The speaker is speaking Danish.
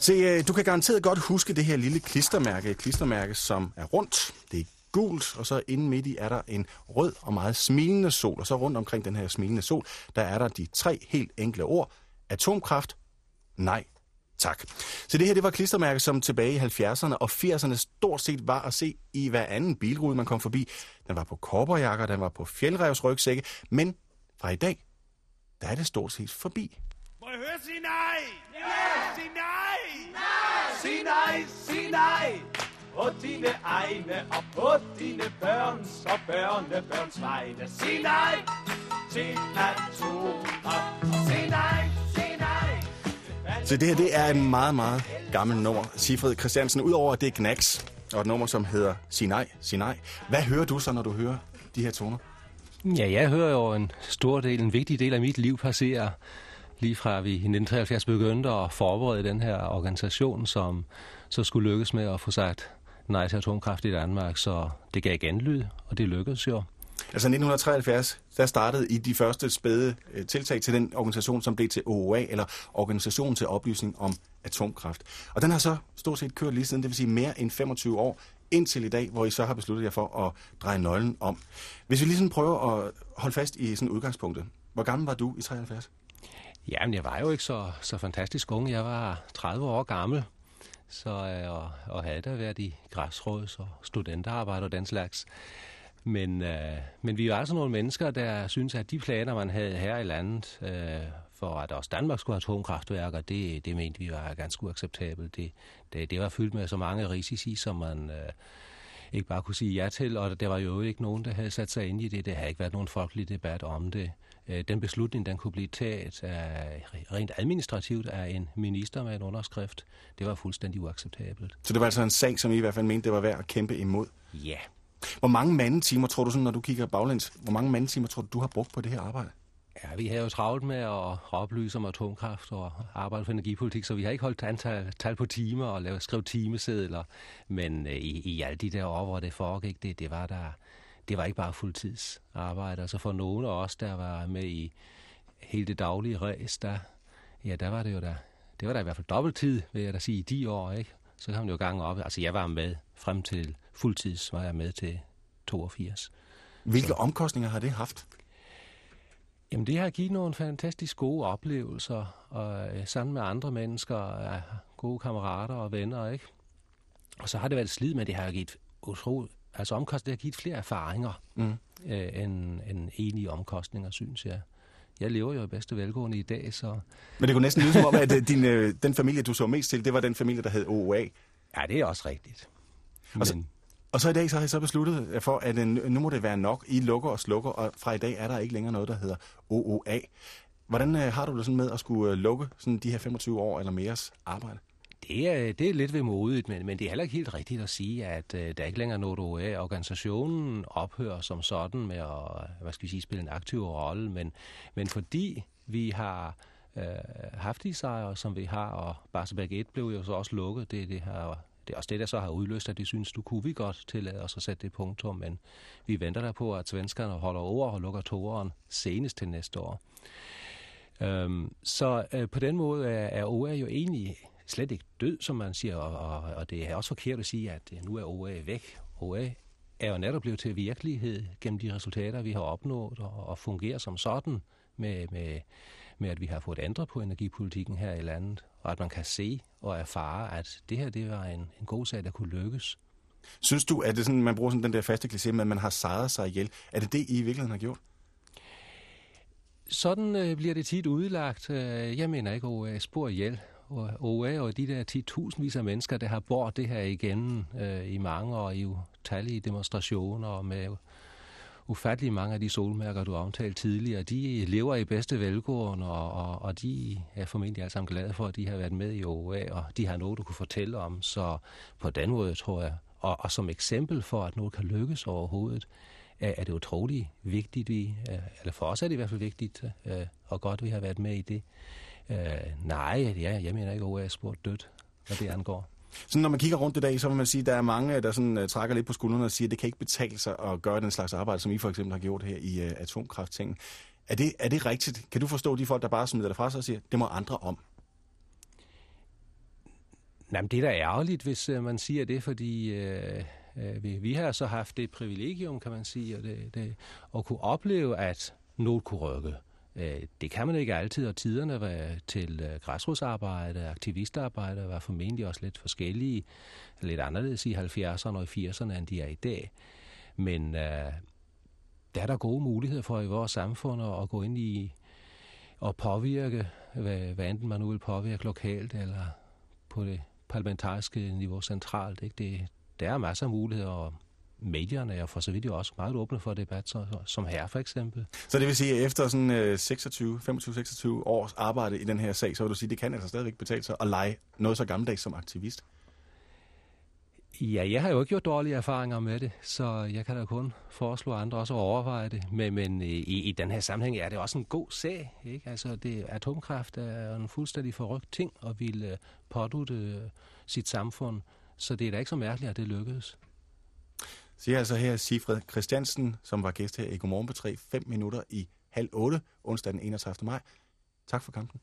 Se, øh, du kan garanteret godt huske det her lille klistermærke. Et klistermærke, som er rundt. Det er gult, og så inde midt i er der en rød og meget smilende sol. Og så rundt omkring den her smilende sol, der er der de tre helt enkle ord. Atomkraft, nej, tak. Så det her, det var klistermærke, som tilbage i 70'erne og 80'erne stort set var at se i hver anden bilrude, man kom forbi. Den var på korperjakker, den var på fjeldrevsrygsække, men fra i dag, der er det stort set forbi. Må jeg høre sige nej? Ja! Sig nej! Nej! Sig nej, sig nej! På dine egne og på dine børns og børnebørns vegne. Sig nej til. Sig nej, sig nej. Så det her, det er en meget, meget gammel nummer. Sifred Christiansen, udover at det er Knacks, og et nummer, som hedder Sig nej, sig nej. Hvad hører du så, når du hører de her toner? Ja, jeg hører jo en stor del, en vigtig del af mit liv passere lige fra vi i 1973 begyndte at forberede den her organisation, som så skulle lykkes med at få sagt nej til atomkraft i Danmark. Så det gav genlyd, og det lykkedes jo. Altså 1973, der startede I de første spæde øh, tiltag til den organisation, som blev til OOA, eller Organisation til Oplysning om Atomkraft. Og den har så stort set kørt lige siden, det vil sige mere end 25 år, indtil i dag, hvor I så har besluttet jer for at dreje nøglen om. Hvis vi lige sådan prøver at holde fast i sådan udgangspunktet. Hvor gammel var du i 73? Jamen, jeg var jo ikke så, så fantastisk ung. Jeg var 30 år gammel, så, øh, og, og havde da været i græsråds og studenterarbejde og den slags. Men, øh, men vi er altså nogle mennesker, der synes, at de planer, man havde her i landet, øh, for at også Danmark skulle have atomkraftværker, det, det mente vi var ganske uacceptabelt. Det, det, det var fyldt med så mange risici, som man øh, ikke bare kunne sige ja til, og der var jo ikke nogen, der havde sat sig ind i det. Der havde ikke været nogen folkelig debat om det. Øh, den beslutning, den kunne blive taget af, rent administrativt af en minister med en underskrift. Det var fuldstændig uacceptabelt. Så det var altså en sag, som I i hvert fald mente, det var værd at kæmpe imod? Ja. Hvor mange mandetimer tror du, sådan, når du kigger baglæns, hvor mange mandetimer tror du, du har brugt på det her arbejde? Ja, vi har jo travlt med at oplyse om atomkraft og arbejde for energipolitik, så vi har ikke holdt antal, tal på timer og lavet, skrevet timesedler. Men øh, i, i alle de der år, hvor det foregik, det, det var der det var ikke bare fuldtidsarbejde. Altså for nogle af os, der var med i hele det daglige ræs, der, ja, der var det jo der, det var der i hvert fald dobbelttid, vil jeg da sige, i de år, ikke? Så kom det jo gang op. Altså jeg var med frem til fuldtids, var jeg med til 82. Hvilke Så. omkostninger har det haft? Jamen det har givet nogle fantastisk gode oplevelser, og øh, sammen med andre mennesker, øh, gode kammerater og venner, ikke? Og så har det været slid med, det har givet utroligt Altså omkostninger har givet flere erfaringer mm. øh, end, end enige omkostninger, synes jeg. Jeg lever jo i bedste velgående i dag, så... Men det kunne næsten lyde som om, at øh, din, øh, den familie, du så mest til, det var den familie, der hed OOA. Ja, det er også rigtigt. Men... Og, så, og så i dag så har jeg så besluttet for, at øh, nu må det være nok. I lukker og slukker, og fra i dag er der ikke længere noget, der hedder OOA. Hvordan øh, har du det sådan med at skulle øh, lukke sådan de her 25 år eller meres arbejde? Det er, det er lidt vemodigt, men, men det er heller ikke helt rigtigt at sige, at øh, der ikke længere noget OA. Organisationen ophører som sådan med at hvad skal vi sige, spille en aktiv rolle, men, men fordi vi har øh, haft de sejre, som vi har, og Barsebæk 1 blev jo så også lukket, det, det, har, det er også det, der så har udløst, at de synes, du kunne vi godt tillade os at sætte det punktum, men vi venter der på, at svenskerne holder over og lukker toeren senest til næste år. Øhm, så øh, på den måde er, er OA jo egentlig slet ikke død, som man siger, og, og, og det er også forkert at sige, at nu er OA væk. OA er jo netop blevet til virkelighed gennem de resultater, vi har opnået, og, og fungerer som sådan med, med, med, at vi har fået ændret på energipolitikken her i landet, og at man kan se og erfare, at det her det var en, en god sag, der kunne lykkes. Synes du, at det sådan, man bruger sådan den der faste kliché med, at man har sejret sig ihjel? Er det det, I i virkeligheden har gjort? Sådan øh, bliver det tit udlagt. Øh, jeg mener ikke, at spor ihjel og OA og de der 10.000 vis af mennesker, der har bort det her igen øh, i mange år i utallige demonstrationer og med ufattelig mange af de solmærker, du omtalte tidligere, de lever i bedste velgående, og, og, og de er formentlig alle sammen glade for, at de har været med i OA, og de har noget, du kunne fortælle om. Så på den måde, tror jeg, og, og som eksempel for, at noget kan lykkes overhovedet, er, er det utroligt vigtigt, vi, øh, eller for os er det i hvert fald vigtigt, øh, og godt, vi har været med i det. Øh, nej, ja, jeg mener ikke, at OA er spurgt dødt, hvad det angår. Så når man kigger rundt i dag, så vil man sige, at der er mange, der sådan, uh, trækker lidt på skuldrene og siger, at det kan ikke betale sig at gøre den slags arbejde, som I for eksempel har gjort her i uh, atomkrafttingen. Er det, er det rigtigt? Kan du forstå de folk, der bare smider det fra sig og siger, det må andre om? Jamen, det er da ærgerligt, hvis uh, man siger det, fordi uh, vi, vi har så haft det privilegium, kan man sige, og det, det, at kunne opleve, at noget kunne rykke. Øh, det kan man ikke altid, og tiderne var til øh, græsrodsarbejde, aktivistarbejde var formentlig også lidt forskellige, lidt anderledes i 70'erne og 80'erne, end de er i dag. Men uh, der er der gode muligheder for i vores samfund at gå ind i og påvirke, hvad, hvad enten man nu vil påvirke lokalt eller på det parlamentariske niveau centralt. Ikke? Det, der er masser af muligheder, og medierne er for så vidt jo også meget åbne for debat, så, som her for eksempel. Så det vil sige, at efter sådan 26, 25-26 års arbejde i den her sag, så vil du sige, at det kan altså stadigvæk betale sig at lege noget så gammeldags som aktivist? Ja, jeg har jo ikke gjort dårlige erfaringer med det, så jeg kan da kun foreslå andre også at overveje det. Men, men i, i den her sammenhæng er det også en god sag. Ikke? Altså, det, atomkraft er en fuldstændig forrygt ting og vil pådute sit samfund. Så det er da ikke så mærkeligt, at det lykkedes. Siger altså her Sifred Christiansen, som var gæst her i Godmorgen på 3, 5 minutter i halv 8, onsdag den 31. maj. Tak for kampen.